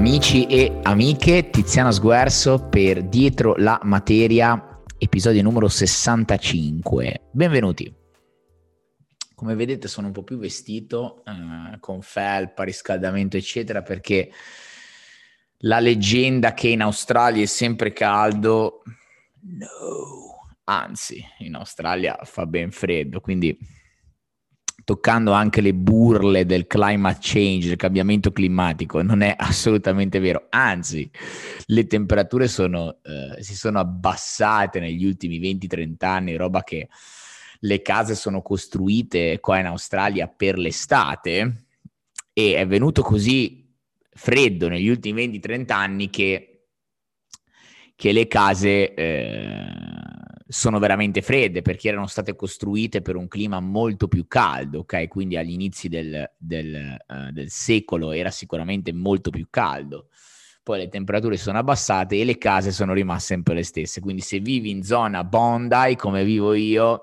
amici e amiche, Tiziano Sguerso per Dietro la Materia, episodio numero 65. Benvenuti. Come vedete sono un po' più vestito, eh, con felpa, riscaldamento, eccetera, perché la leggenda che in Australia è sempre caldo, no, anzi, in Australia fa ben freddo, quindi toccando anche le burle del climate change, del cambiamento climatico, non è assolutamente vero. Anzi, le temperature sono, eh, si sono abbassate negli ultimi 20-30 anni, roba che le case sono costruite qua in Australia per l'estate e è venuto così freddo negli ultimi 20-30 anni che, che le case... Eh, sono veramente fredde perché erano state costruite per un clima molto più caldo, ok? Quindi agli inizi del, del, uh, del secolo era sicuramente molto più caldo. Poi le temperature sono abbassate e le case sono rimaste sempre le stesse. Quindi se vivi in zona Bondi, come vivo io,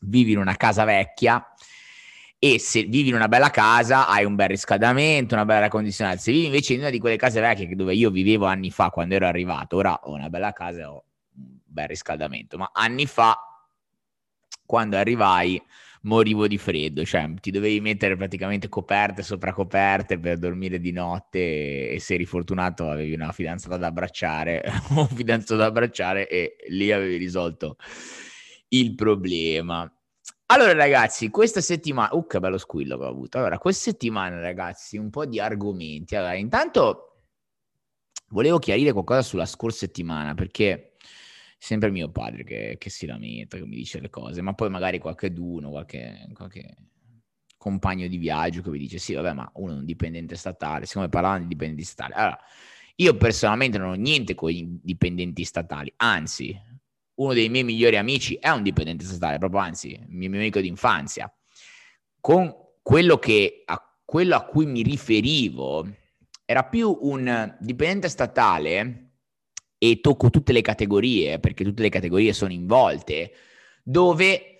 vivi in una casa vecchia e se vivi in una bella casa hai un bel riscaldamento, una bella condizionata. Se vivi invece in una di quelle case vecchie dove io vivevo anni fa quando ero arrivato, ora ho una bella casa e ho bel riscaldamento, ma anni fa, quando arrivai, morivo di freddo, cioè ti dovevi mettere praticamente coperte sopra coperte per dormire di notte e se eri fortunato avevi una fidanzata da abbracciare un fidanzato da abbracciare e lì avevi risolto il problema. Allora ragazzi, questa settimana, uh che bello squillo che ho avuto, allora questa settimana ragazzi un po' di argomenti, allora intanto volevo chiarire qualcosa sulla scorsa settimana perché sempre mio padre che, che, si lamenta, che mi dice le cose, ma poi magari qualche d'uno, qualche, qualche compagno di viaggio che mi dice sì, vabbè, ma uno è un dipendente statale, siccome parlavano di dipendenti statali. Allora, io personalmente non ho niente con i dipendenti statali, anzi, uno dei miei migliori amici è un dipendente statale, proprio anzi, il mio amico d'infanzia. Con quello, che, a, quello a cui mi riferivo era più un dipendente statale e tocco tutte le categorie, perché tutte le categorie sono involte, dove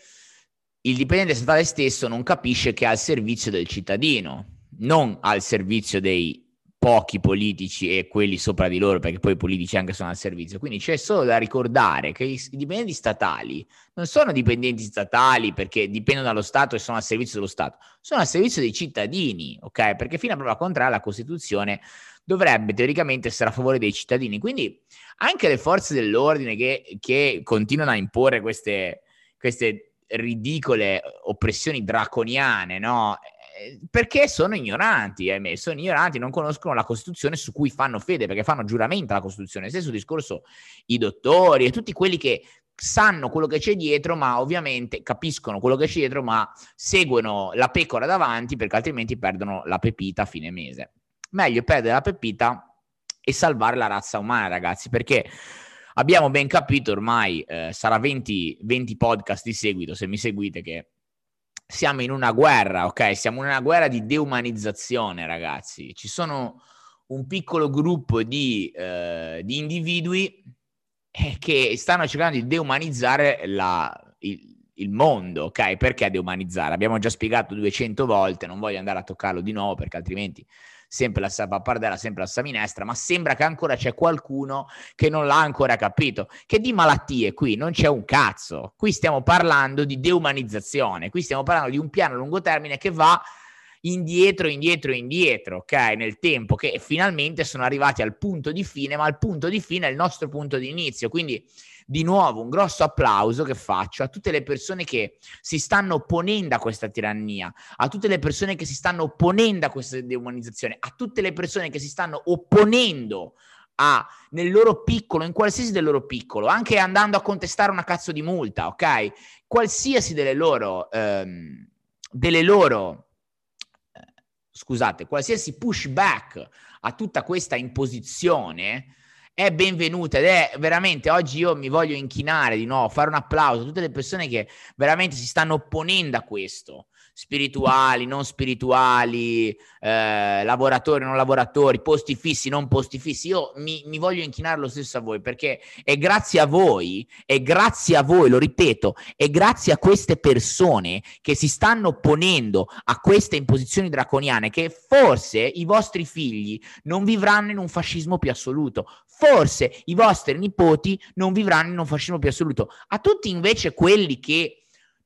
il dipendente statale stesso non capisce che è al servizio del cittadino, non al servizio dei pochi politici e quelli sopra di loro, perché poi i politici anche sono al servizio. Quindi c'è solo da ricordare che i dipendenti statali non sono dipendenti statali perché dipendono dallo Stato e sono al servizio dello Stato, sono al servizio dei cittadini, ok? Perché fino a prova contraria la Costituzione dovrebbe teoricamente essere a favore dei cittadini. Quindi anche le forze dell'ordine che, che continuano a imporre queste, queste ridicole oppressioni draconiane, no? Eh, perché sono ignoranti, ahimè, sono ignoranti, non conoscono la Costituzione su cui fanno fede, perché fanno giuramento alla Costituzione. Stesso discorso i dottori e tutti quelli che sanno quello che c'è dietro, ma ovviamente capiscono quello che c'è dietro, ma seguono la pecora davanti perché altrimenti perdono la pepita a fine mese. Meglio perdere la pepita e salvare la razza umana, ragazzi, perché abbiamo ben capito ormai, eh, sarà 20, 20 podcast di seguito, se mi seguite, che siamo in una guerra, ok? Siamo in una guerra di deumanizzazione, ragazzi. Ci sono un piccolo gruppo di, eh, di individui eh, che stanno cercando di deumanizzare la, il, il, mondo, ok? Perché deumanizzare? Abbiamo già spiegato 200 volte, non voglio andare a toccarlo di nuovo perché altrimenti sempre la pappardella, sempre la stessa minestra, ma sembra che ancora c'è qualcuno che non l'ha ancora capito. Che di malattie qui non c'è un cazzo. Qui stiamo parlando di deumanizzazione, qui stiamo parlando di un piano a lungo termine che va indietro, indietro, indietro, ok? Nel tempo, che finalmente sono arrivati al punto di fine, ma il punto di fine è il nostro punto di inizio. Quindi di nuovo un grosso applauso che faccio a tutte le persone che si stanno opponendo a questa tirannia, a tutte le persone che si stanno opponendo a questa deumanizzazione, a tutte le persone che si stanno opponendo a, nel loro piccolo, in qualsiasi del loro piccolo, anche andando a contestare una cazzo di multa, ok? Qualsiasi delle loro, ehm, delle loro, eh, scusate, qualsiasi pushback a tutta questa imposizione è benvenuta ed è veramente oggi io mi voglio inchinare di nuovo, fare un applauso a tutte le persone che veramente si stanno opponendo a questo spirituali, non spirituali, eh, lavoratori, non lavoratori, posti fissi, non posti fissi. Io mi, mi, voglio inchinare lo stesso a voi perché è grazie a voi, è grazie a voi, lo ripeto, è grazie a queste persone che si stanno ponendo a queste imposizioni draconiane che forse i vostri figli non vivranno in un fascismo più assoluto. Forse i vostri nipoti non vivranno in un fascismo più assoluto. A tutti invece quelli che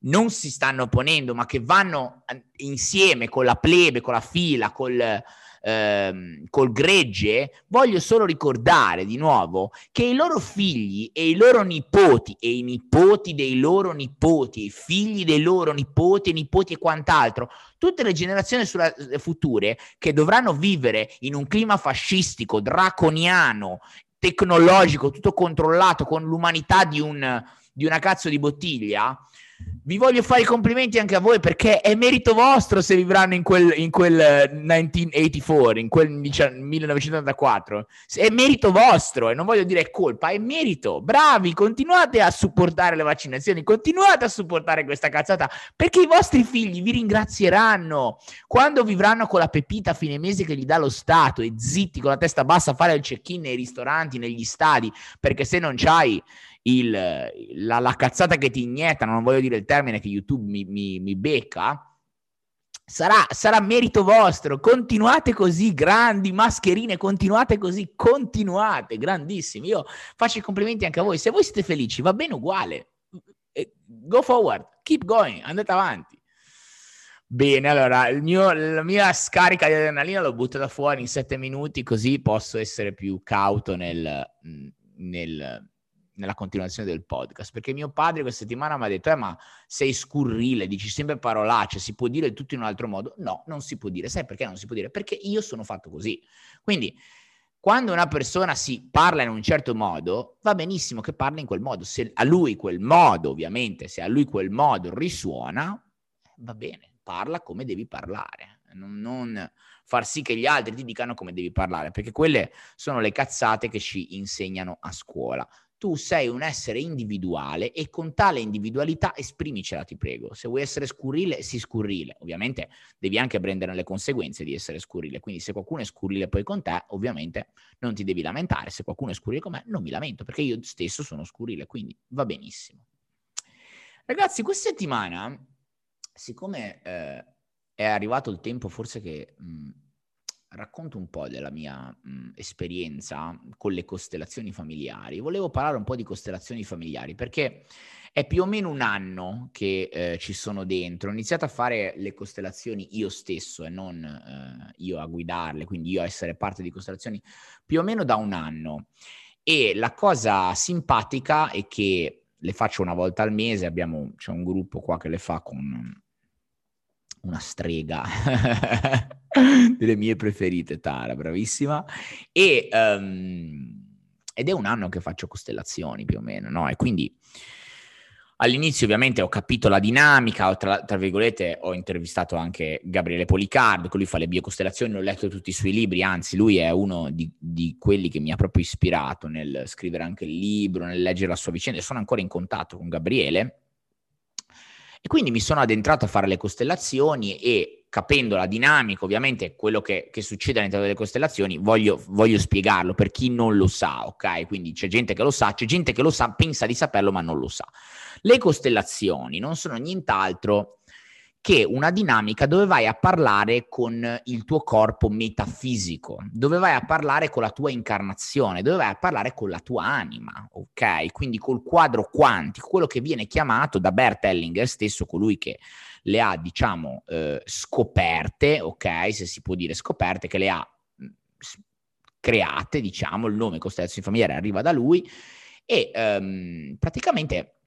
non si stanno ponendo, ma che vanno insieme con la plebe, con la fila, col, ehm, col gregge, voglio solo ricordare di nuovo che i loro figli e i loro nipoti e i nipoti dei loro nipoti, i figli dei loro nipoti e nipoti e quant'altro, tutte le generazioni sulla, eh, future che dovranno vivere in un clima fascistico, draconiano, tecnologico, tutto controllato con l'umanità di, un, di una cazzo di bottiglia, vi voglio fare i complimenti anche a voi perché è merito vostro se vivranno in quel, in quel 1984, in quel 1984. È merito vostro e non voglio dire colpa, è merito. Bravi, continuate a supportare le vaccinazioni, continuate a supportare questa cazzata perché i vostri figli vi ringrazieranno quando vivranno con la pepita a fine mese che gli dà lo Stato e zitti con la testa bassa a fare il check-in nei ristoranti, negli stadi, perché se non c'hai il, la, la, cazzata che ti iniettano, non voglio dire il termine che YouTube mi, mi, mi becca, sarà, sarà, merito vostro. Continuate così, grandi mascherine, continuate così, continuate, grandissimi. Io faccio i complimenti anche a voi. Se voi siete felici, va bene uguale. Go forward, keep going, andate avanti. Bene, allora mio, la mia scarica di adrenalina l'ho buttata fuori in sette minuti, così posso essere più cauto nel, nel nella continuazione del podcast, perché mio padre questa settimana mi ha detto, eh ma sei scurrile, dici sempre parolacce, si può dire tutto in un altro modo? No, non si può dire. Sai perché non si può dire? Perché io sono fatto così. Quindi, quando una persona si parla in un certo modo, va benissimo che parli in quel modo. Se a lui quel modo, ovviamente, se a lui quel modo risuona, va bene, parla come devi parlare. Non, non far sì che gli altri ti dicano come devi parlare, perché quelle sono le cazzate che ci insegnano a scuola tu sei un essere individuale e con tale individualità esprimicela, ti prego. Se vuoi essere scurrile, sii scurrile. Ovviamente devi anche prendere le conseguenze di essere scurrile. Quindi se qualcuno è scurrile poi con te, ovviamente non ti devi lamentare. Se qualcuno è scurrile con me, non mi lamento perché io stesso sono scurrile, quindi va benissimo. Ragazzi, questa settimana, siccome eh, è arrivato il tempo forse che... Mh, racconto un po' della mia mh, esperienza con le costellazioni familiari. Volevo parlare un po' di costellazioni familiari perché è più o meno un anno che eh, ci sono dentro. Ho iniziato a fare le costellazioni io stesso e non eh, io a guidarle, quindi io a essere parte di costellazioni più o meno da un anno. E la cosa simpatica è che le faccio una volta al mese, abbiamo, c'è un gruppo qua che le fa con una strega delle mie preferite, Tara, bravissima. E, um, ed è un anno che faccio costellazioni più o meno, no? E quindi all'inizio ovviamente ho capito la dinamica, ho tra, tra, virgolette ho intervistato anche Gabriele Policardo, che lui fa le biocostellazioni, ho letto tutti i suoi libri, anzi lui è uno di, di, quelli che mi ha proprio ispirato nel scrivere anche il libro, nel leggere la sua vicenda, sono ancora in contatto con Gabriele e quindi mi sono addentrato a fare le costellazioni e capendo la dinamica, ovviamente quello che, che succede all'interno delle costellazioni, voglio, voglio, spiegarlo per chi non lo sa, ok? Quindi c'è gente che lo sa, c'è gente che lo sa, pensa di saperlo ma non lo sa. Le costellazioni non sono nient'altro che una dinamica dove vai a parlare con il tuo corpo metafisico, dove vai a parlare con la tua incarnazione, dove vai a parlare con la tua anima, ok? Quindi col quadro quantico, quello che viene chiamato da Bert Hellinger stesso, colui che le ha, diciamo, eh, scoperte, ok? Se si può dire scoperte, che le ha mm, create, diciamo, il nome costellazione familiare arriva da lui e um, praticamente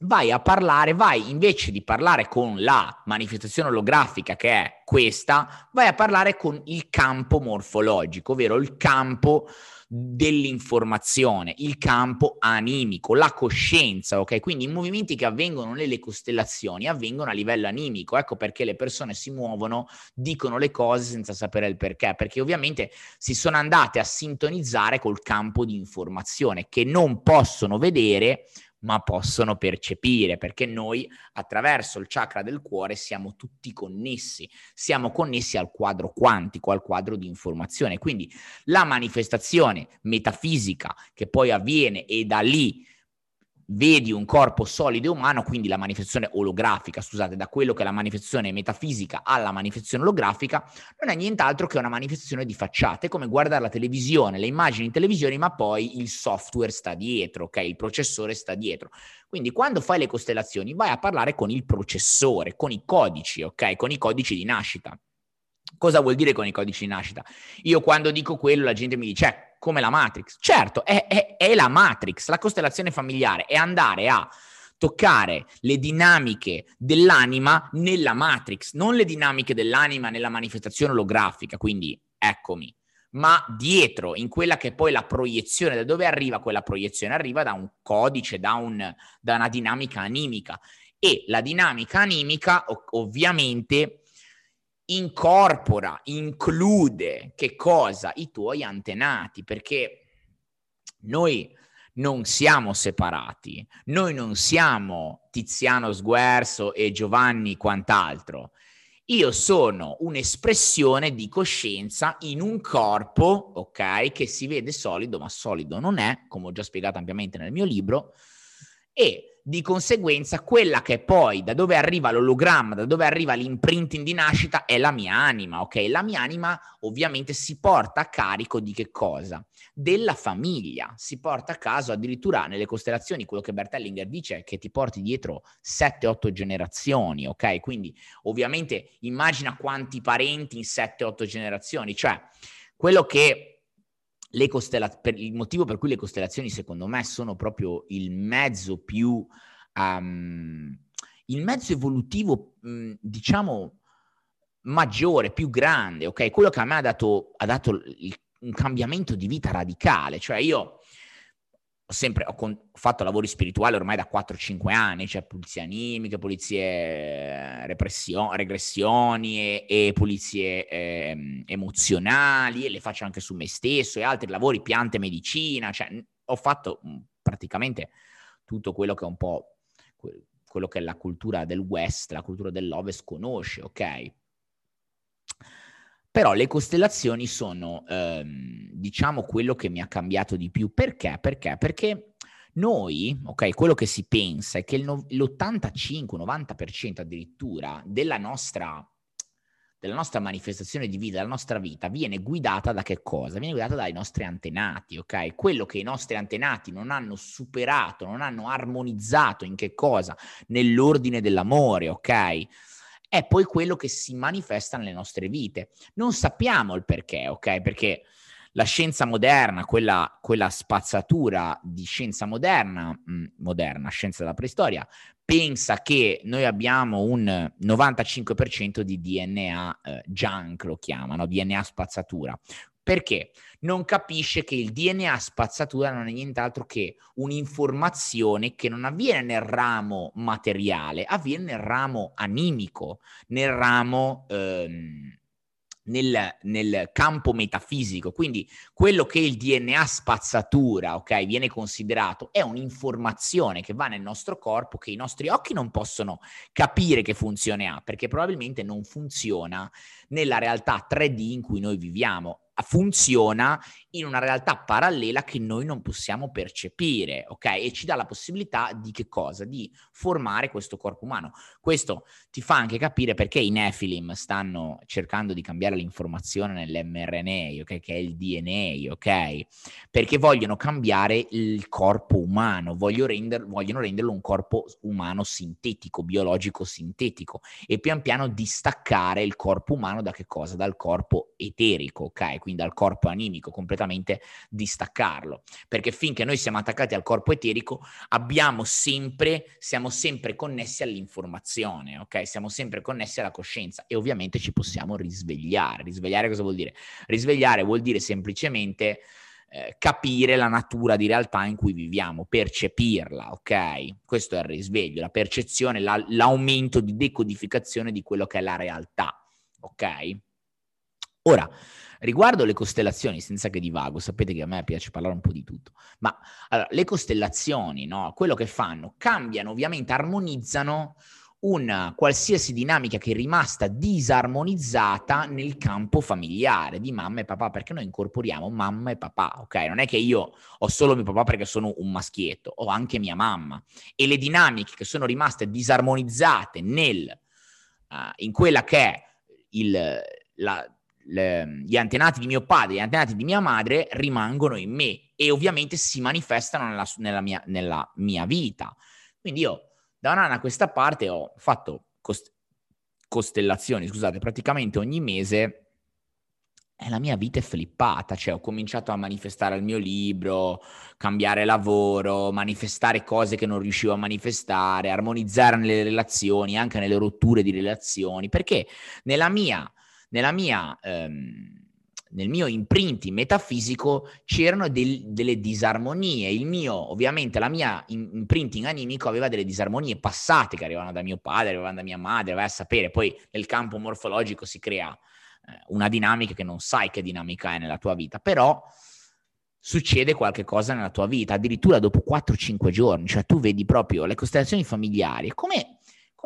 vai a parlare, vai invece di parlare con la manifestazione olografica che è questa, vai a parlare con il campo morfologico, ovvero il campo dell'informazione, il campo animico, la coscienza, ok? Quindi i movimenti che avvengono nelle costellazioni avvengono a livello animico, ecco perché le persone si muovono, dicono le cose senza sapere il perché, perché ovviamente si sono andate a sintonizzare col campo di informazione che non possono vedere ma possono percepire, perché noi attraverso il chakra del cuore siamo tutti connessi, siamo connessi al quadro quantico, al quadro di informazione. Quindi la manifestazione metafisica che poi avviene e da lì vedi un corpo solido e umano, quindi la manifestazione olografica, scusate, da quello che è la manifestazione metafisica alla manifestazione olografica, non è nient'altro che una manifestazione di facciata, è come guardare la televisione, le immagini in televisione, ma poi il software sta dietro, ok? Il processore sta dietro. Quindi quando fai le costellazioni vai a parlare con il processore, con i codici, ok? Con i codici di nascita. Cosa vuol dire con i codici di nascita? Io quando dico quello la gente mi dice, eh, come la Matrix. Certo, è, è, è la Matrix, la costellazione familiare, è andare a toccare le dinamiche dell'anima nella Matrix, non le dinamiche dell'anima nella manifestazione olografica, quindi eccomi, ma dietro, in quella che è poi la proiezione, da dove arriva quella proiezione? Arriva da un codice, da, un, da una dinamica animica. E la dinamica animica ovviamente incorpora, include che cosa? I tuoi antenati, perché noi non siamo separati, noi non siamo Tiziano Sguerzo e Giovanni quant'altro. Io sono un'espressione di coscienza in un corpo, ok, che si vede solido, ma solido non è, come ho già spiegato ampiamente nel mio libro, e di conseguenza quella che poi da dove arriva l'ologramma, da dove arriva l'imprinting di nascita è la mia anima, ok? La mia anima ovviamente si porta a carico di che cosa? Della famiglia, si porta a caso addirittura nelle costellazioni, quello che Bertellinger dice è che ti porti dietro 7-8 generazioni, ok? Quindi ovviamente immagina quanti parenti in 7-8 generazioni, cioè quello che costella- per il motivo per cui le costellazioni secondo me sono proprio il mezzo più um, il mezzo evolutivo mh, diciamo maggiore, più grande, ok? Quello che a me ha dato, ha dato il, un cambiamento di vita radicale, cioè io ho sempre ho, con, ho fatto lavori spirituali ormai da 4-5 anni, cioè pulizie animiche, pulizie regressioni e, e pulizie eh, emozionali, e le faccio anche su me stesso e altri lavori, piante medicina, cioè ho fatto praticamente tutto quello che è un po' quello che la cultura del West, la cultura dell'Ovest conosce, ok? Però le costellazioni sono, ehm, diciamo, quello che mi ha cambiato di più. Perché? Perché? Perché noi, ok, quello che si pensa è che no, l'85-90% addirittura della nostra, della nostra manifestazione di vita, della nostra vita, viene guidata da che cosa? Viene guidata dai nostri antenati, ok? Quello che i nostri antenati non hanno superato, non hanno armonizzato in che cosa? Nell'ordine dell'amore, ok? È poi quello che si manifesta nelle nostre vite. Non sappiamo il perché, ok? Perché la scienza moderna, quella, quella spazzatura di scienza moderna, mh, mm, moderna, scienza della preistoria, pensa che noi abbiamo un 95% di DNA eh, junk, lo chiamano, DNA spazzatura. Perché? Non capisce che il DNA spazzatura non è nient'altro che un'informazione che non avviene nel ramo materiale, avviene nel ramo animico, nel ramo ehm, nel, nel, campo metafisico. Quindi quello che il DNA spazzatura, ok, viene considerato è un'informazione che va nel nostro corpo che i nostri occhi non possono capire che funzione ha, perché probabilmente non funziona nella realtà 3D in cui noi viviamo funziona in una realtà parallela che noi non possiamo percepire, ok? E ci dà la possibilità di che cosa? Di formare questo corpo umano. Questo ti fa anche capire perché i Nephilim stanno cercando di cambiare l'informazione nell'mRNA, ok? Che è il DNA, ok? Perché vogliono cambiare il corpo umano, vogliono, render, vogliono renderlo un corpo umano sintetico, biologico sintetico e pian piano distaccare il corpo umano da che cosa? Dal corpo eterico, ok? Quindi dal corpo animico completamente assolutamente distaccarlo, perché finché noi siamo attaccati al corpo eterico abbiamo sempre, siamo sempre connessi all'informazione, ok? Siamo sempre connessi alla coscienza e ovviamente ci possiamo risvegliare. Risvegliare cosa vuol dire? Risvegliare vuol dire semplicemente eh, capire la natura di realtà in cui viviamo, percepirla, ok? Questo è il risveglio, la percezione, la, l'aumento di decodificazione di quello che è la realtà, ok? Ora, riguardo le costellazioni, senza che divago, sapete che a me piace parlare un po' di tutto, ma allora, le costellazioni, no? Quello che fanno, cambiano, ovviamente armonizzano una qualsiasi dinamica che è rimasta disarmonizzata nel campo familiare di mamma e papà, perché noi incorporiamo mamma e papà, ok? Non è che io ho solo mio papà perché sono un maschietto, ho anche mia mamma e le dinamiche che sono rimaste disarmonizzate nel, uh, in quella che è il, la, le, gli antenati di mio padre, gli antenati di mia madre rimangono in me e ovviamente si manifestano nella, nella, mia, nella mia vita. Quindi io da un anno a questa parte ho fatto cost- costellazioni, scusate, praticamente ogni mese e la mia vita è flippata, cioè ho cominciato a manifestare il mio libro, cambiare lavoro, manifestare cose che non riuscivo a manifestare, armonizzare nelle relazioni, anche nelle rotture di relazioni, perché nella mia, nella mia ehm, nel mio imprinting metafisico c'erano del, delle disarmonie. Il mio, ovviamente, la mia imprinting animico aveva delle disarmonie passate che arrivavano da mio padre, arrivavano da mia madre, vai a sapere. Poi nel campo morfologico si crea eh, una dinamica che non sai che dinamica è nella tua vita, però succede qualche cosa nella tua vita, addirittura dopo 4-5 giorni, cioè tu vedi proprio le costellazioni familiari, come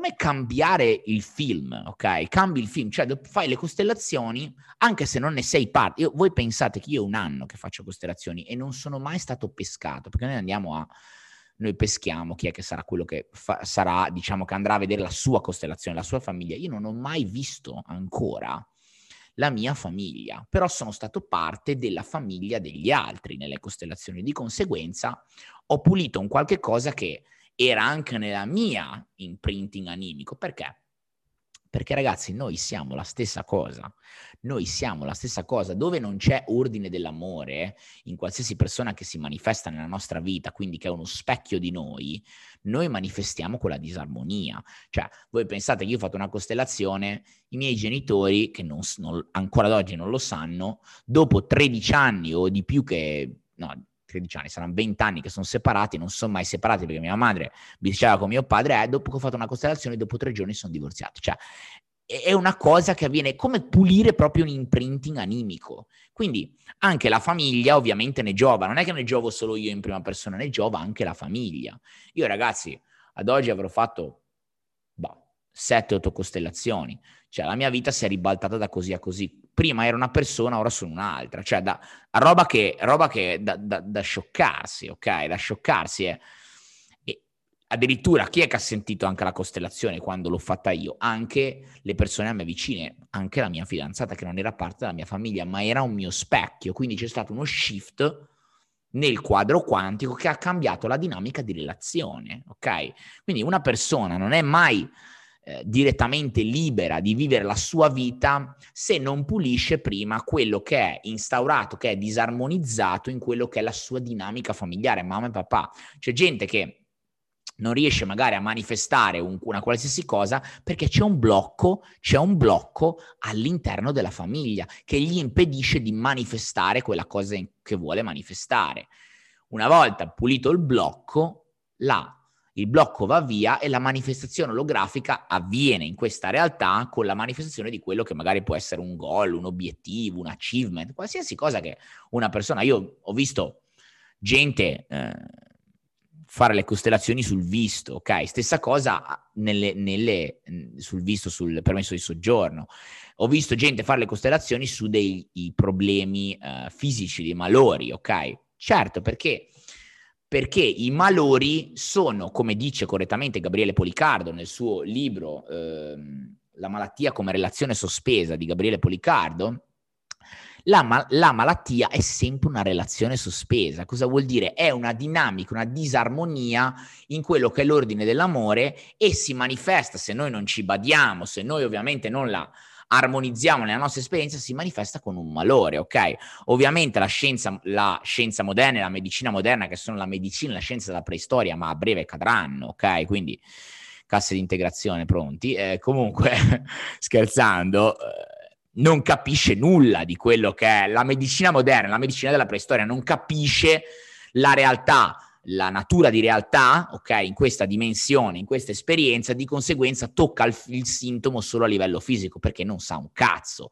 come cambiare il film, ok? Cambi il film, cioè fai le costellazioni anche se non ne sei parte. Io, voi pensate che io ho un anno che faccio costellazioni e non sono mai stato pescato, perché noi andiamo a... Noi peschiamo chi è che sarà quello che fa, sarà, diciamo, che andrà a vedere la sua costellazione, la sua famiglia. Io non ho mai visto ancora la mia famiglia, però sono stato parte della famiglia degli altri nelle costellazioni. Di conseguenza ho pulito un qualche cosa che era anche nella mia imprinting animico. Perché? Perché ragazzi, noi siamo la stessa cosa, noi siamo la stessa cosa, dove non c'è ordine dell'amore in qualsiasi persona che si manifesta nella nostra vita, quindi che è uno specchio di noi, noi manifestiamo quella disarmonia. Cioè, voi pensate che io ho fatto una costellazione, i miei genitori, che non, non, ancora ad oggi non lo sanno, dopo 13 anni o di più che, no, 13 anni, saranno 20 anni che sono separati, non sono mai separati perché mia madre diceva con mio padre, eh, dopo che ho fatto una costellazione, dopo tre giorni sono divorziato. Cioè, è una cosa che avviene come pulire proprio un imprinting animico. Quindi anche la famiglia ovviamente ne giova, non è che ne giovo solo io in prima persona, ne giova anche la famiglia. Io ragazzi, ad oggi avrò fatto boh, 7-8 costellazioni, cioè la mia vita si è ribaltata da così a così prima era una persona, ora sono un'altra, cioè da, roba che, roba che da, da, da scioccarsi, ok? Da scioccarsi è... E addirittura chi è che ha sentito anche la costellazione quando l'ho fatta io? Anche le persone a me vicine, anche la mia fidanzata che non era parte della mia famiglia, ma era un mio specchio, quindi c'è stato uno shift nel quadro quantico che ha cambiato la dinamica di relazione, ok? Quindi una persona non è mai eh, direttamente libera di vivere la sua vita se non pulisce prima quello che è instaurato, che è disarmonizzato in quello che è la sua dinamica familiare, mamma e papà. C'è gente che non riesce magari a manifestare un, una qualsiasi cosa perché c'è un blocco, c'è un blocco all'interno della famiglia che gli impedisce di manifestare quella cosa che vuole manifestare. Una volta pulito il blocco, la il blocco va via e la manifestazione olografica avviene in questa realtà con la manifestazione di quello che magari può essere un goal, un obiettivo, un achievement, qualsiasi cosa che una persona... Io ho visto gente eh, fare le costellazioni sul visto, ok? Stessa cosa nelle, nelle, sul visto, sul permesso di soggiorno. Ho visto gente fare le costellazioni su dei problemi eh, fisici, dei malori, ok? Certo, perché perché i malori sono, come dice correttamente Gabriele Policardo nel suo libro ehm, La malattia come relazione sospesa di Gabriele Policardo, la, ma- la, malattia è sempre una relazione sospesa. Cosa vuol dire? È una dinamica, una disarmonia in quello che è l'ordine dell'amore e si manifesta se noi non ci badiamo, se noi ovviamente non la armonizziamo nella nostra esperienza si manifesta con un malore, ok? Ovviamente la scienza, la scienza moderna e la medicina moderna, che sono la medicina e la scienza della preistoria, ma a breve cadranno, ok? Quindi casse di integrazione pronti. Eh, comunque, scherzando, eh, non capisce nulla di quello che è la medicina moderna, la medicina della preistoria, non capisce la realtà la natura di realtà, ok, in questa dimensione, in questa esperienza, di conseguenza tocca il, il sintomo solo a livello fisico perché non sa un cazzo.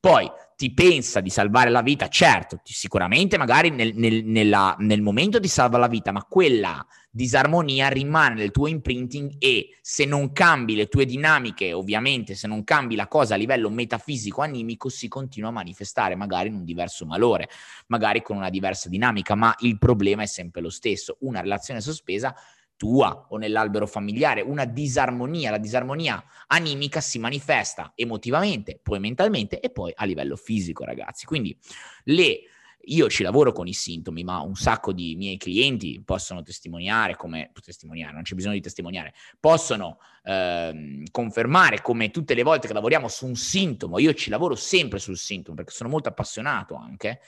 Poi ti pensa di salvare la vita, certo, sicuramente magari nel, nel, nella, nel momento ti salva la vita, ma quella disarmonia rimane nel tuo imprinting e se non cambi le tue dinamiche, ovviamente se non cambi la cosa a livello metafisico animico, si continua a manifestare magari in un diverso malore, magari con una diversa dinamica, ma il problema è sempre lo stesso, una relazione sospesa tua o nell'albero familiare, una disarmonia. La disarmonia animica si manifesta emotivamente, poi mentalmente e poi a livello fisico, ragazzi. Quindi le io ci lavoro con i sintomi, ma un sacco di miei clienti possono testimoniare come testimoniare, non c'è bisogno di testimoniare, possono eh, confermare come tutte le volte che lavoriamo su un sintomo, io ci lavoro sempre sul sintomo perché sono molto appassionato anche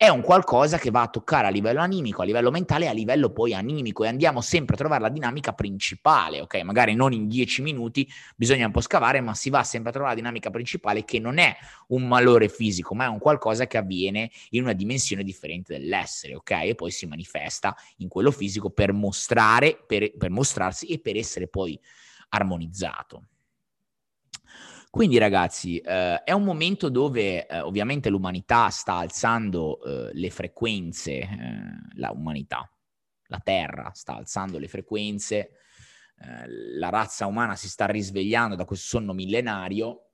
è un qualcosa che va a toccare a livello animico, a livello mentale e a livello poi animico e andiamo sempre a trovare la dinamica principale, ok? Magari non in dieci minuti, bisogna un po' scavare, ma si va sempre a trovare la dinamica principale che non è un malore fisico, ma è un qualcosa che avviene in una dimensione differente dell'essere, ok? E poi si manifesta in quello fisico per mostrare, per, per mostrarsi e per essere poi armonizzato. Quindi ragazzi, eh, è un momento dove eh, ovviamente l'umanità sta alzando eh, le frequenze, eh, la umanità, la Terra sta alzando le frequenze, eh, la razza umana si sta risvegliando da questo sonno millenario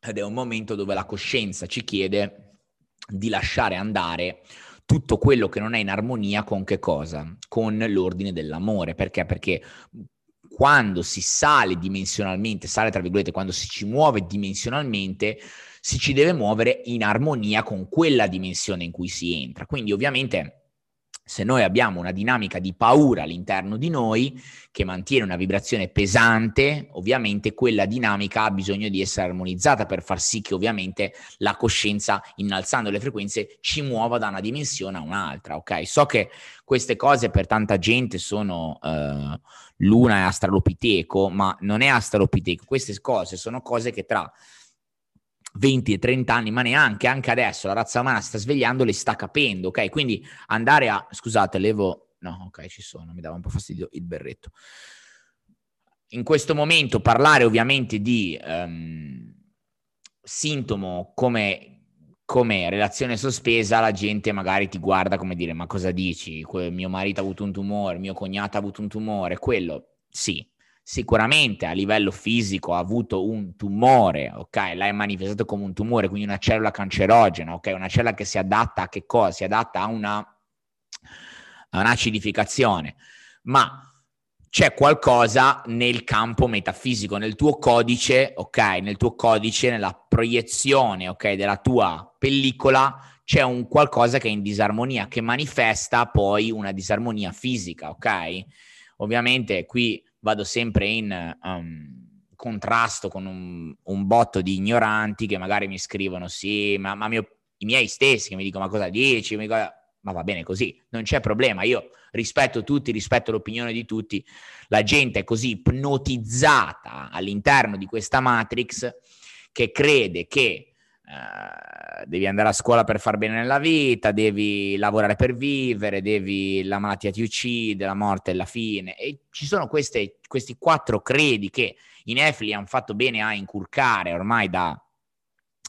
ed è un momento dove la coscienza ci chiede di lasciare andare tutto quello che non è in armonia con che cosa? Con l'ordine dell'amore. Perché? Perché quando si sale dimensionalmente, sale tra virgolette, quando si ci muove dimensionalmente, si ci deve muovere in armonia con quella dimensione in cui si entra. Quindi ovviamente se noi abbiamo una dinamica di paura all'interno di noi che mantiene una vibrazione pesante, ovviamente quella dinamica ha bisogno di essere armonizzata per far sì che ovviamente la coscienza, innalzando le frequenze, ci muova da una dimensione a un'altra, ok? So che queste cose per tanta gente sono uh, l'una è astralopiteco, ma non è astralopiteco, queste cose sono cose che tra 20 e 30 anni, ma neanche, anche adesso la razza umana sta svegliando, le sta capendo, ok? Quindi andare a, scusate, levo, no, ok, ci sono, mi dava un po' fastidio il berretto. In questo momento parlare ovviamente di um, sintomo come come relazione sospesa la gente magari ti guarda come dire ma cosa dici? mio marito ha avuto un tumore, mio cognato ha avuto un tumore, quello sì, sicuramente a livello fisico ha avuto un tumore, ok? L'hai manifestato come un tumore, quindi una cellula cancerogena, ok? Una cellula che si adatta a che cosa? Si adatta a una, a un'acidificazione. Ma c'è qualcosa nel campo metafisico, nel tuo codice, ok? Nel tuo codice, nella proiezione, ok? Della tua pellicola c'è un qualcosa che è in disarmonia, che manifesta poi una disarmonia fisica, ok? Ovviamente qui vado sempre in um, contrasto con un, un, botto di ignoranti che magari mi scrivono sì, ma, ma mio, i miei stessi che mi dicono ma cosa dici? Ma va bene così, non c'è problema, io rispetto tutti, rispetto l'opinione di tutti, la gente è così ipnotizzata all'interno di questa matrix che crede che Uh, devi andare a scuola per far bene nella vita, devi lavorare per vivere, devi, la malattia ti uccide, la morte è la fine. E ci sono queste, questi quattro credi che i Nefili hanno fatto bene a inculcare ormai da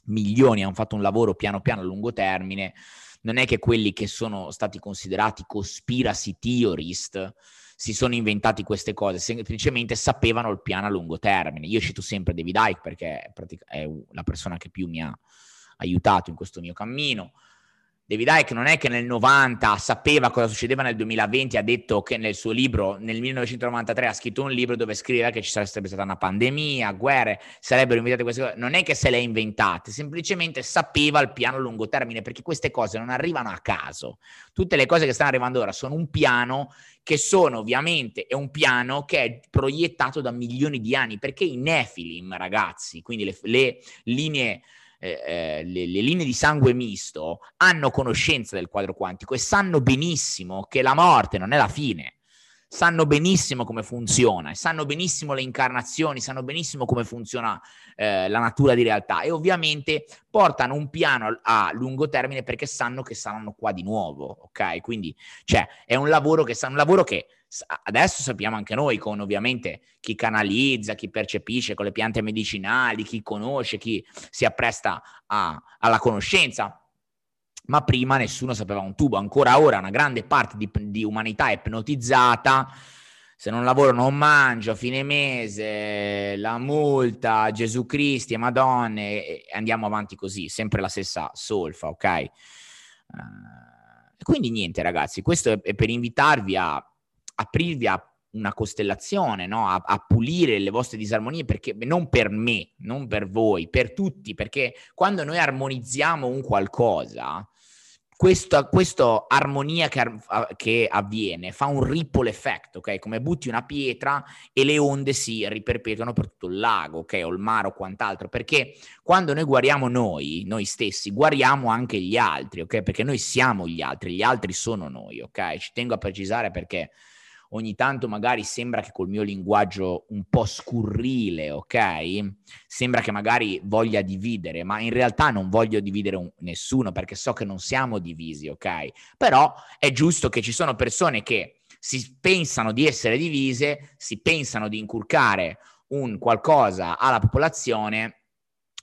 milioni, hanno fatto un lavoro piano piano a lungo termine. Non è che quelli che sono stati considerati conspiracy theorist si sono inventati queste cose, semplicemente sapevano il piano a lungo termine. Io cito sempre David Icke perché è la persona che più mi ha aiutato in questo mio cammino. David Icke non è che nel 90 sapeva cosa succedeva nel 2020, ha detto che nel suo libro, nel 1993 ha scritto un libro dove scriveva che ci sarebbe stata una pandemia, guerre, sarebbero inventate queste cose. Non è che se le ha inventate, semplicemente sapeva il piano a lungo termine, perché queste cose non arrivano a caso. Tutte le cose che stanno arrivando ora sono un piano che sono ovviamente, è un piano che è proiettato da milioni di anni, perché i Nephilim, ragazzi, quindi le, le linee eh, eh, le, le, linee di sangue misto hanno conoscenza del quadro quantico e sanno benissimo che la morte non è la fine. Sanno benissimo come funziona, sanno benissimo le incarnazioni, sanno benissimo come funziona eh, la natura di realtà e ovviamente portano un piano a lungo termine perché sanno che saranno qua di nuovo, ok? Quindi cioè, è un lavoro che, un lavoro che adesso sappiamo anche noi con ovviamente chi canalizza, chi percepisce con le piante medicinali, chi conosce, chi si appresta a, alla conoscenza. Ma prima nessuno sapeva un tubo, ancora ora una grande parte di, di umanità è ipnotizzata. Se non lavoro non mangio, fine mese, la multa, Gesù Cristo e Madonne, e andiamo avanti così, sempre la stessa solfa, ok? Uh, quindi niente ragazzi, questo è per invitarvi a aprirvi a una costellazione, no? a, a, pulire le vostre disarmonie, perché non per me, non per voi, per tutti, perché quando noi armonizziamo un qualcosa, questa, questa armonia che, che, avviene fa un ripple effect, ok? Come butti una pietra e le onde si riperpetuano per tutto il lago, ok? O il mare o quant'altro, perché quando noi guariamo noi, noi stessi, guariamo anche gli altri, ok? Perché noi siamo gli altri, gli altri sono noi, ok? Ci tengo a precisare perché ogni tanto magari sembra che col mio linguaggio un po' scurrile, ok? Sembra che magari voglia dividere, ma in realtà non voglio dividere un, nessuno perché so che non siamo divisi, ok? Però è giusto che ci sono persone che si pensano di essere divise, si pensano di inculcare un qualcosa alla popolazione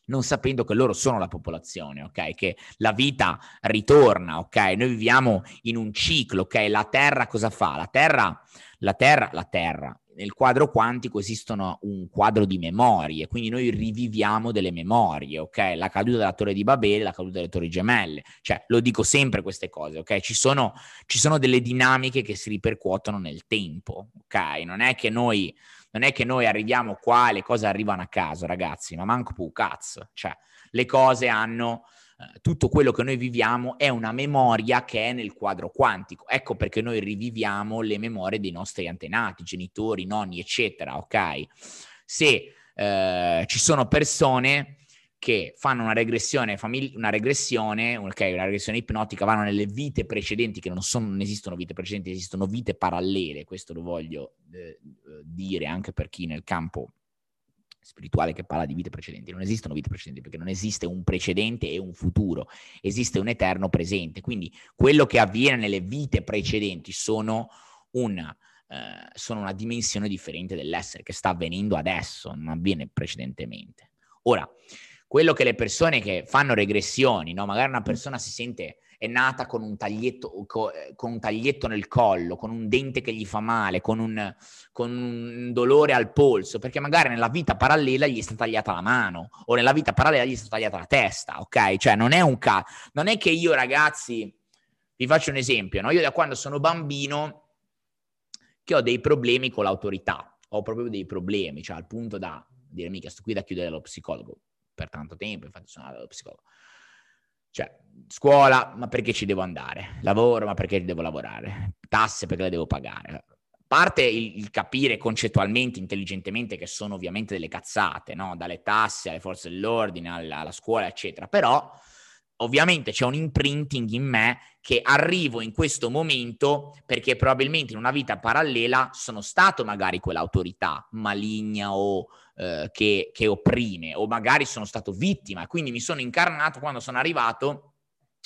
non sapendo che loro sono la popolazione, ok? Che la vita ritorna, ok? Noi viviamo in un ciclo, ok? La Terra cosa fa? La Terra, la Terra, la Terra. Nel quadro quantico esistono un quadro di memorie, quindi noi riviviamo delle memorie, ok? La caduta della Torre di Babele, la caduta delle Torri Gemelle, cioè lo dico sempre queste cose, ok? Ci sono, ci sono delle dinamiche che si ripercuotono nel tempo, ok? Non è che noi non è che noi arriviamo qua e le cose arrivano a caso, ragazzi, ma manco più cazzo. Cioè, le cose hanno eh, tutto quello che noi viviamo è una memoria che è nel quadro quantico. Ecco perché noi riviviamo le memorie dei nostri antenati, genitori, nonni, eccetera, ok? Se eh, ci sono persone che fanno una regressione, famig- una regressione, okay, una regressione ipnotica, vanno nelle vite precedenti, che non, sono, non esistono vite precedenti, esistono vite parallele, questo lo voglio eh, dire anche per chi nel campo spirituale che parla di vite precedenti. Non esistono vite precedenti perché non esiste un precedente e un futuro, esiste un eterno presente. Quindi quello che avviene nelle vite precedenti sono una, eh, sono una dimensione differente dell'essere che sta avvenendo adesso, non avviene precedentemente. Ora, quello che le persone che fanno regressioni, no? magari una persona si sente è nata con un, taglietto, con un taglietto nel collo, con un dente che gli fa male, con un, con un dolore al polso, perché magari nella vita parallela gli è stata tagliata la mano o nella vita parallela gli è stata tagliata la testa, ok? Cioè non è un caso, non è che io ragazzi, vi faccio un esempio, no? Io da quando sono bambino che ho dei problemi con l'autorità, ho proprio dei problemi, cioè al punto da dire mica sto qui da chiudere lo psicologo per tanto tempo, infatti sono andato psicologo. Cioè, scuola, ma perché ci devo andare? Lavoro, ma perché devo lavorare? Tasse, perché le devo pagare? Parte il, il, capire concettualmente, intelligentemente, che sono ovviamente delle cazzate, no? Dalle tasse alle forze dell'ordine, alla, alla scuola, eccetera. Però, ovviamente c'è un imprinting in me che arrivo in questo momento perché probabilmente in una vita parallela sono stato magari quell'autorità maligna o eh, che, che opprime o magari sono stato vittima, quindi mi sono incarnato quando sono arrivato,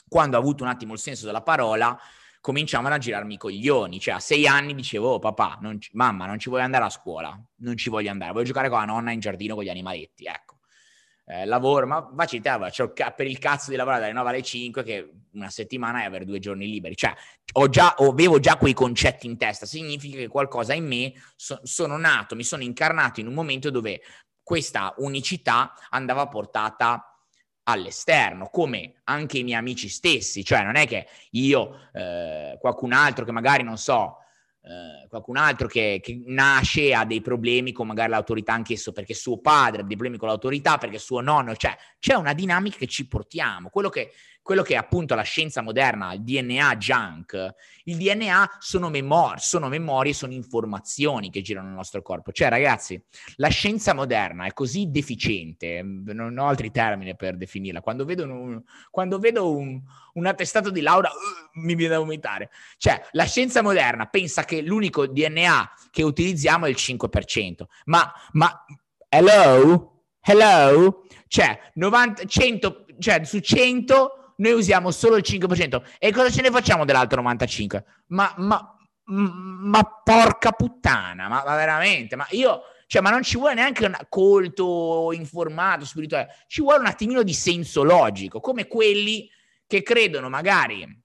quando ho avuto un attimo il senso della parola, cominciavano a girarmi i coglioni. Cioè, a sei anni dicevo, oh, papà, non ci, mamma, non ci vuoi andare a scuola? Non ci voglio andare, voglio giocare con la nonna in giardino con gli animaletti, ecco eh, lavoro, ma facci te, c'ho per il cazzo di lavorare dalle 9 alle 5 che una settimana è avere due giorni liberi. Cioè, ho già, avevo già quei concetti in testa, significa che qualcosa in me, so, sono nato, mi sono incarnato in un momento dove questa unicità andava portata all'esterno, come anche i miei amici stessi, cioè non è che io, eh, qualcun altro che magari non so, eh, qualcun altro che, che, nasce ha dei problemi con magari l'autorità anch'esso perché suo padre ha dei problemi con l'autorità, perché suo nonno, cioè c'è una dinamica che ci portiamo, quello che quello che è appunto la scienza moderna, il DNA junk, il DNA sono, memor- sono memorie, sono informazioni che girano nel nostro corpo. Cioè, ragazzi, la scienza moderna è così deficiente, non ho altri termini per definirla. Quando vedo un, quando vedo un, un attestato di laurea, uh, mi viene da vomitare. Cioè, la scienza moderna pensa che l'unico DNA che utilizziamo è il 5%. Ma, ma, hello? Hello? Cioè, 90, 100, cioè su 100 noi usiamo solo il 5%. E cosa ce ne facciamo dell'altro 95%? Ma, ma, ma porca puttana, ma, ma veramente, ma io... Cioè, ma non ci vuole neanche un colto, informato, spirituale, ci vuole un attimino di senso logico, come quelli che credono magari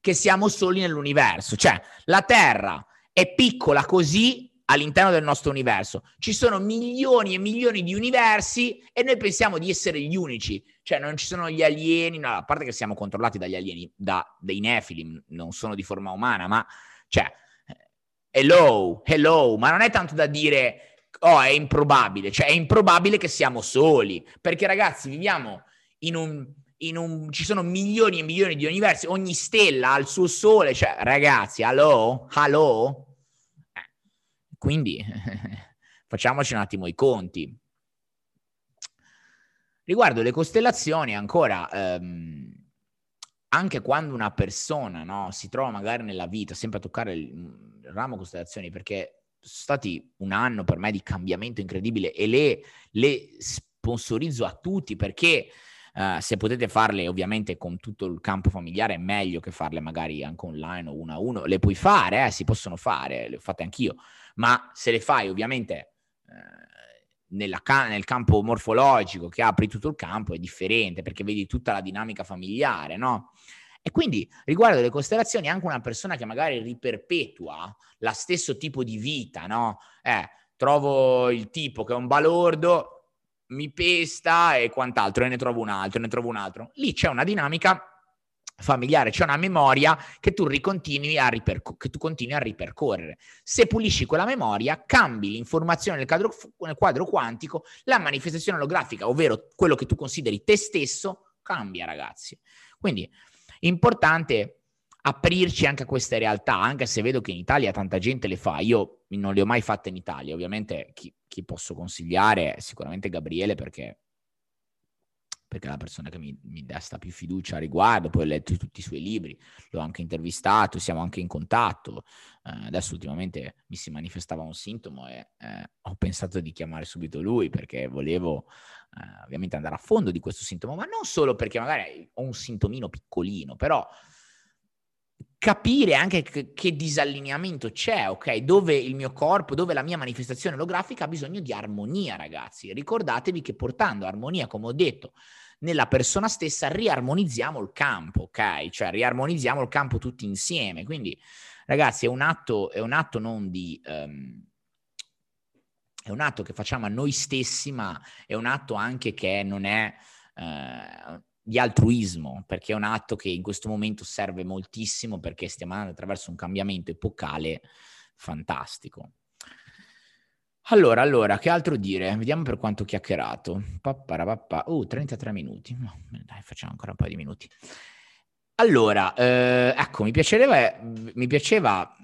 che siamo soli nell'universo. Cioè, la Terra è piccola così all'interno del nostro universo. Ci sono milioni e milioni di universi e noi pensiamo di essere gli unici. Cioè non ci sono gli alieni, no, a parte che siamo controllati dagli alieni, da, dei Nephilim, non sono di forma umana, ma cioè, hello, hello, ma non è tanto da dire, oh, è improbabile, cioè è improbabile che siamo soli, perché ragazzi viviamo in un, in un, ci sono milioni e milioni di universi, ogni stella ha il suo sole, cioè ragazzi, hello, hello, quindi facciamoci un attimo i conti. Riguardo le costellazioni, ancora, ehm, anche quando una persona no, si trova magari nella vita sempre a toccare il, il ramo costellazioni, perché sono stati un anno per me di cambiamento incredibile e le, le sponsorizzo a tutti perché uh, se potete farle ovviamente con tutto il campo familiare è meglio che farle magari anche online o uno a uno, le puoi fare, eh, si possono fare, le ho fatte anch'io, ma se le fai ovviamente eh, nella, nel campo morfologico che apri tutto il campo è differente perché vedi tutta la dinamica familiare, no? E quindi riguardo le costellazioni, anche una persona che magari riperpetua lo stesso tipo di vita, no? Eh, trovo il tipo che è un balordo, mi pesta e quant'altro, e ne trovo un altro, ne trovo un altro. Lì c'è una dinamica familiare, c'è una memoria che tu, ricontinui a riperco- che tu continui a ripercorrere. Se pulisci quella memoria, cambi l'informazione nel quadro, nel quadro quantico, la manifestazione olografica, ovvero quello che tu consideri te stesso, cambia, ragazzi. Quindi, importante aprirci anche a queste realtà, anche se vedo che in Italia tanta gente le fa. Io non le ho mai fatte in Italia, ovviamente chi, chi posso consigliare è sicuramente Gabriele perché perché è la persona che mi, mi desta più fiducia a riguardo, poi ho letto tutti i suoi libri, l'ho anche intervistato, siamo anche in contatto. Eh, adesso ultimamente mi si manifestava un sintomo e eh, ho pensato di chiamare subito lui perché volevo eh, ovviamente andare a fondo di questo sintomo, ma non solo perché magari ho un sintomino piccolino, però capire anche che, che, disallineamento c'è, ok? Dove il mio corpo, dove la mia manifestazione olografica ha bisogno di armonia, ragazzi. Ricordatevi che portando armonia, come ho detto, nella persona stessa riarmonizziamo il campo, ok? Cioè riarmonizziamo il campo tutti insieme. Quindi, ragazzi, è un atto, è un atto non di... Um, è un atto che facciamo a noi stessi, ma è un atto anche che non è uh, di altruismo, perché è un atto che in questo momento serve moltissimo perché stiamo andando attraverso un cambiamento epocale fantastico. Allora, allora, che altro dire? Vediamo per quanto ho chiacchierato. Papparapapà. Uh, 33 minuti. Dai, facciamo ancora un paio di minuti. Allora, eh, ecco, mi piaceva, mi piaceva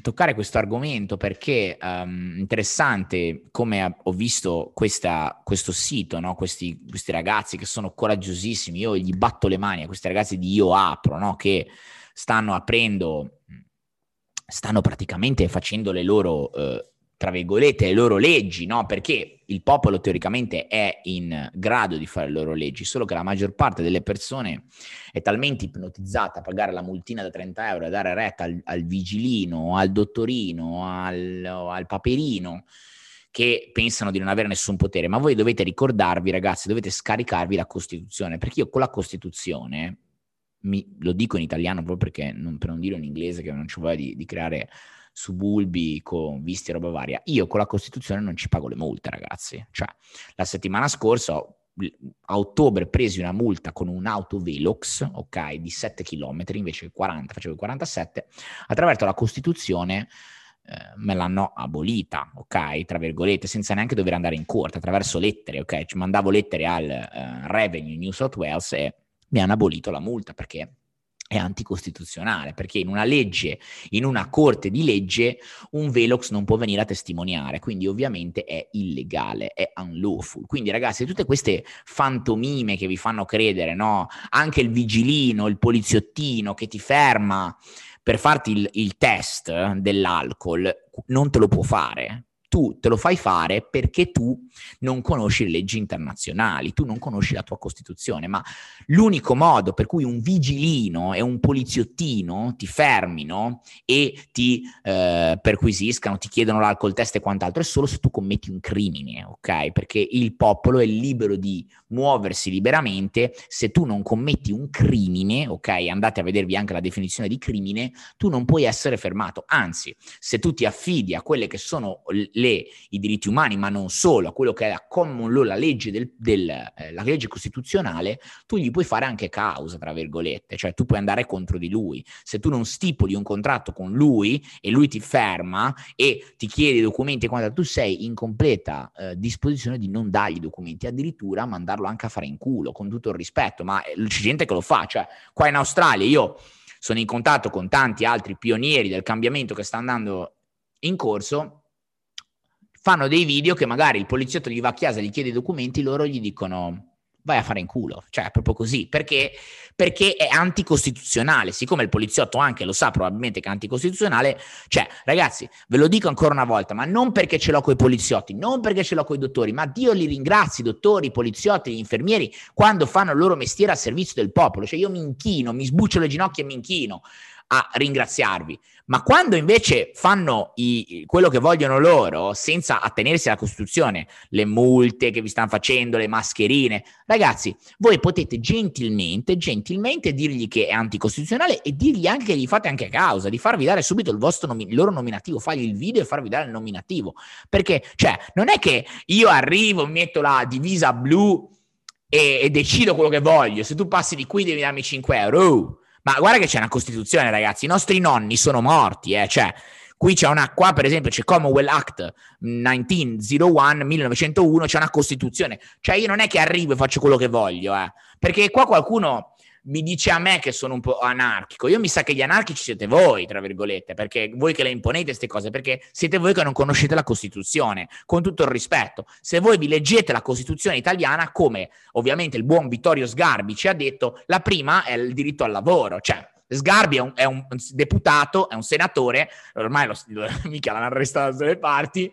toccare questo argomento perché um, interessante come ho visto questa, questo sito, no? questi, questi, ragazzi che sono coraggiosissimi, io gli batto le mani a questi ragazzi di Io Apro, no? che stanno aprendo, stanno praticamente facendo le loro eh, tra virgolette, le loro leggi, no? Perché il popolo teoricamente è in grado di fare le loro leggi, solo che la maggior parte delle persone è talmente ipnotizzata a pagare la multina da 30 euro e dare retta al, al vigilino, al dottorino, al, al paperino, che pensano di non avere nessun potere. Ma voi dovete ricordarvi, ragazzi, dovete scaricarvi la Costituzione, perché io con la Costituzione, mi, lo dico in italiano proprio perché non, per non dire in inglese che non ci vuole di, di creare subulbi con visti e roba varia. Io con la Costituzione non ci pago le multe, ragazzi. Cioè, la settimana scorsa a ottobre presi una multa con un'auto Velox, ok, di 7 km, invece che 40, facevo 47, attraverso la Costituzione eh, me l'hanno abolita, ok, tra virgolette, senza neanche dover andare in corte, attraverso lettere, ok, ci mandavo lettere al uh, Revenue New South Wales e mi hanno abolito la multa perché è anticostituzionale, perché in una legge, in una corte di legge, un Velox non può venire a testimoniare, quindi ovviamente è illegale, è unlawful. Quindi ragazzi, tutte queste fantomime che vi fanno credere, no? Anche il vigilino, il poliziottino che ti ferma per farti il, il test dell'alcol, non te lo può fare, tu te lo fai fare perché tu non conosci le leggi internazionali, tu non conosci la tua Costituzione, ma l'unico modo per cui un vigilino e un poliziottino ti fermino e ti eh, perquisiscano, ti chiedono l'alcol test e quant'altro è solo se tu commetti un crimine, ok? Perché il popolo è libero di muoversi liberamente, se tu non commetti un crimine, ok? Andate a vedervi anche la definizione di crimine, tu non puoi essere fermato, anzi, se tu ti affidi a quelle che sono le, i diritti umani, ma non solo, a quello che è la common law, la legge, del, del, eh, la legge costituzionale, tu gli puoi fare anche causa, tra virgolette, cioè tu puoi andare contro di lui. Se tu non stipuli un contratto con lui e lui ti ferma e ti chiede i documenti quando tu sei in completa eh, disposizione di non dargli i documenti, addirittura mandarlo anche a fare in culo, con tutto il rispetto, ma eh, c'è gente che lo fa, cioè qua in Australia io sono in contatto con tanti altri pionieri del cambiamento che sta andando in corso fanno dei video che magari il poliziotto gli va a casa, gli chiede i documenti, loro gli dicono vai a fare in culo, cioè è proprio così, perché, perché è anticostituzionale, siccome il poliziotto anche lo sa probabilmente che è anticostituzionale, cioè ragazzi, ve lo dico ancora una volta, ma non perché ce l'ho con i poliziotti, non perché ce l'ho con i dottori, ma Dio li ringrazi, i dottori, i poliziotti, gli infermieri, quando fanno il loro mestiere a servizio del popolo, cioè io mi inchino, mi sbuccio le ginocchia e mi inchino, a ringraziarvi. Ma quando invece fanno i, quello che vogliono loro, senza attenersi alla Costituzione, le multe che vi stanno facendo, le mascherine, ragazzi, voi potete gentilmente, gentilmente dirgli che è anticostituzionale e dirgli anche che gli fate anche causa, di farvi dare subito il, vostro nomi- loro nominativo, fargli il video e farvi dare il nominativo. Perché, cioè, non è che io arrivo, metto la divisa blu e, e decido quello che voglio. Se tu passi di qui devi darmi 5 euro. Oh ma guarda che c'è una Costituzione, ragazzi. I nostri nonni sono morti, eh. Cioè, qui c'è una, qua per esempio c'è Commonwealth Act 1901, 1901, c'è una Costituzione. Cioè, io non è che arrivo e faccio quello che voglio, eh. Perché qua qualcuno mi dice a me che sono un po' anarchico. Io mi sa che gli anarchici siete voi, tra virgolette, perché voi che le imponete queste cose, perché siete voi che non conoscete la Costituzione, con tutto il rispetto. Se voi vi leggete la Costituzione italiana, come ovviamente il buon Vittorio Sgarbi ci ha detto, la prima è il diritto al lavoro, cioè Sgarbi è un, è un deputato, è un senatore, ormai lo, mica l'hanno arrestato dalle parti,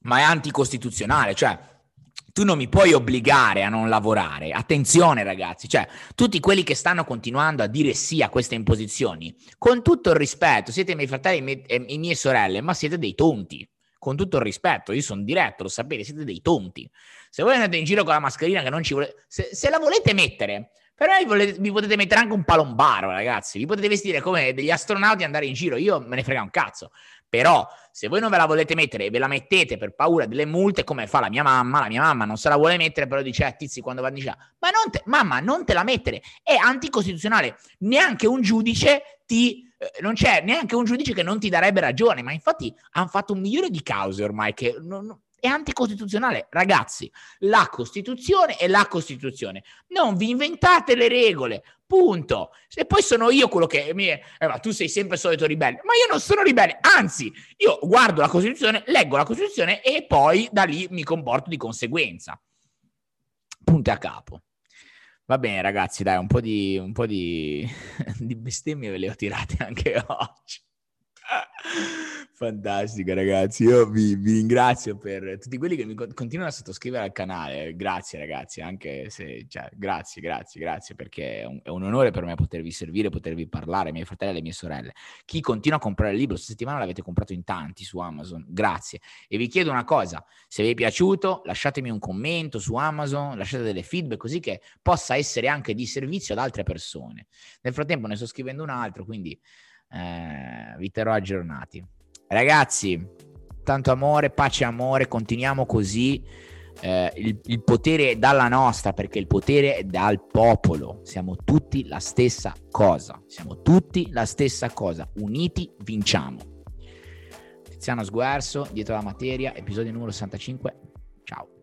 ma è anticostituzionale, cioè tu non mi puoi obbligare a non lavorare. Attenzione ragazzi, cioè tutti quelli che stanno continuando a dire sì a queste imposizioni, con tutto il rispetto, siete i miei fratelli e i miei, e mie sorelle, ma siete dei tonti. Con tutto il rispetto, io sono diretto, lo sapete, siete dei tonti. Se voi andate in giro con la mascherina che non ci volete... Se, se la volete mettere, però vi, volete, vi, potete mettere anche un palombaro, ragazzi. Vi potete vestire come degli astronauti e andare in giro. Io me ne frega un cazzo. Però se voi non ve la volete mettere e ve la mettete per paura delle multe, come fa la mia mamma, la mia mamma non se la vuole mettere, però dice a eh, Tizi quando va di là, ma non te, mamma non te la mettere, è anticostituzionale, neanche un giudice ti, eh, non c'è neanche un giudice che non ti darebbe ragione, ma infatti hanno fatto un milione di cause ormai che non, è anticostituzionale. Ragazzi, la Costituzione è la Costituzione. Non vi inventate le regole. Punto. E poi sono io quello che mi eh, ma tu sei sempre il solito ribelle. Ma io non sono ribelle, anzi, io guardo la Costituzione, leggo la Costituzione e poi da lì mi comporto di conseguenza. Punto a capo. Va bene, ragazzi, dai, un po' di, un po' di, di bestemmie ve le ho tirate anche oggi. Fantastico ragazzi, io vi, vi, ringrazio per tutti quelli che mi continuano a sottoscrivere al canale, grazie ragazzi, anche se, cioè, grazie, grazie, grazie perché è un, è un, onore per me potervi servire, potervi parlare, miei fratelli e alle mie sorelle. Chi continua a comprare il libro, questa settimana l'avete comprato in tanti su Amazon, grazie. E vi chiedo una cosa, se vi è piaciuto lasciatemi un commento su Amazon, lasciate delle feedback così che possa essere anche di servizio ad altre persone. Nel frattempo ne sto scrivendo un altro, quindi eh, vi terrò aggiornati. Ragazzi, tanto amore, pace e amore, continuiamo così. Eh, il, il, potere è dalla nostra perché il potere è dal popolo. Siamo tutti la stessa cosa. Siamo tutti la stessa cosa. Uniti vinciamo. Tiziano Sguerso, dietro la materia, episodio numero 65. Ciao.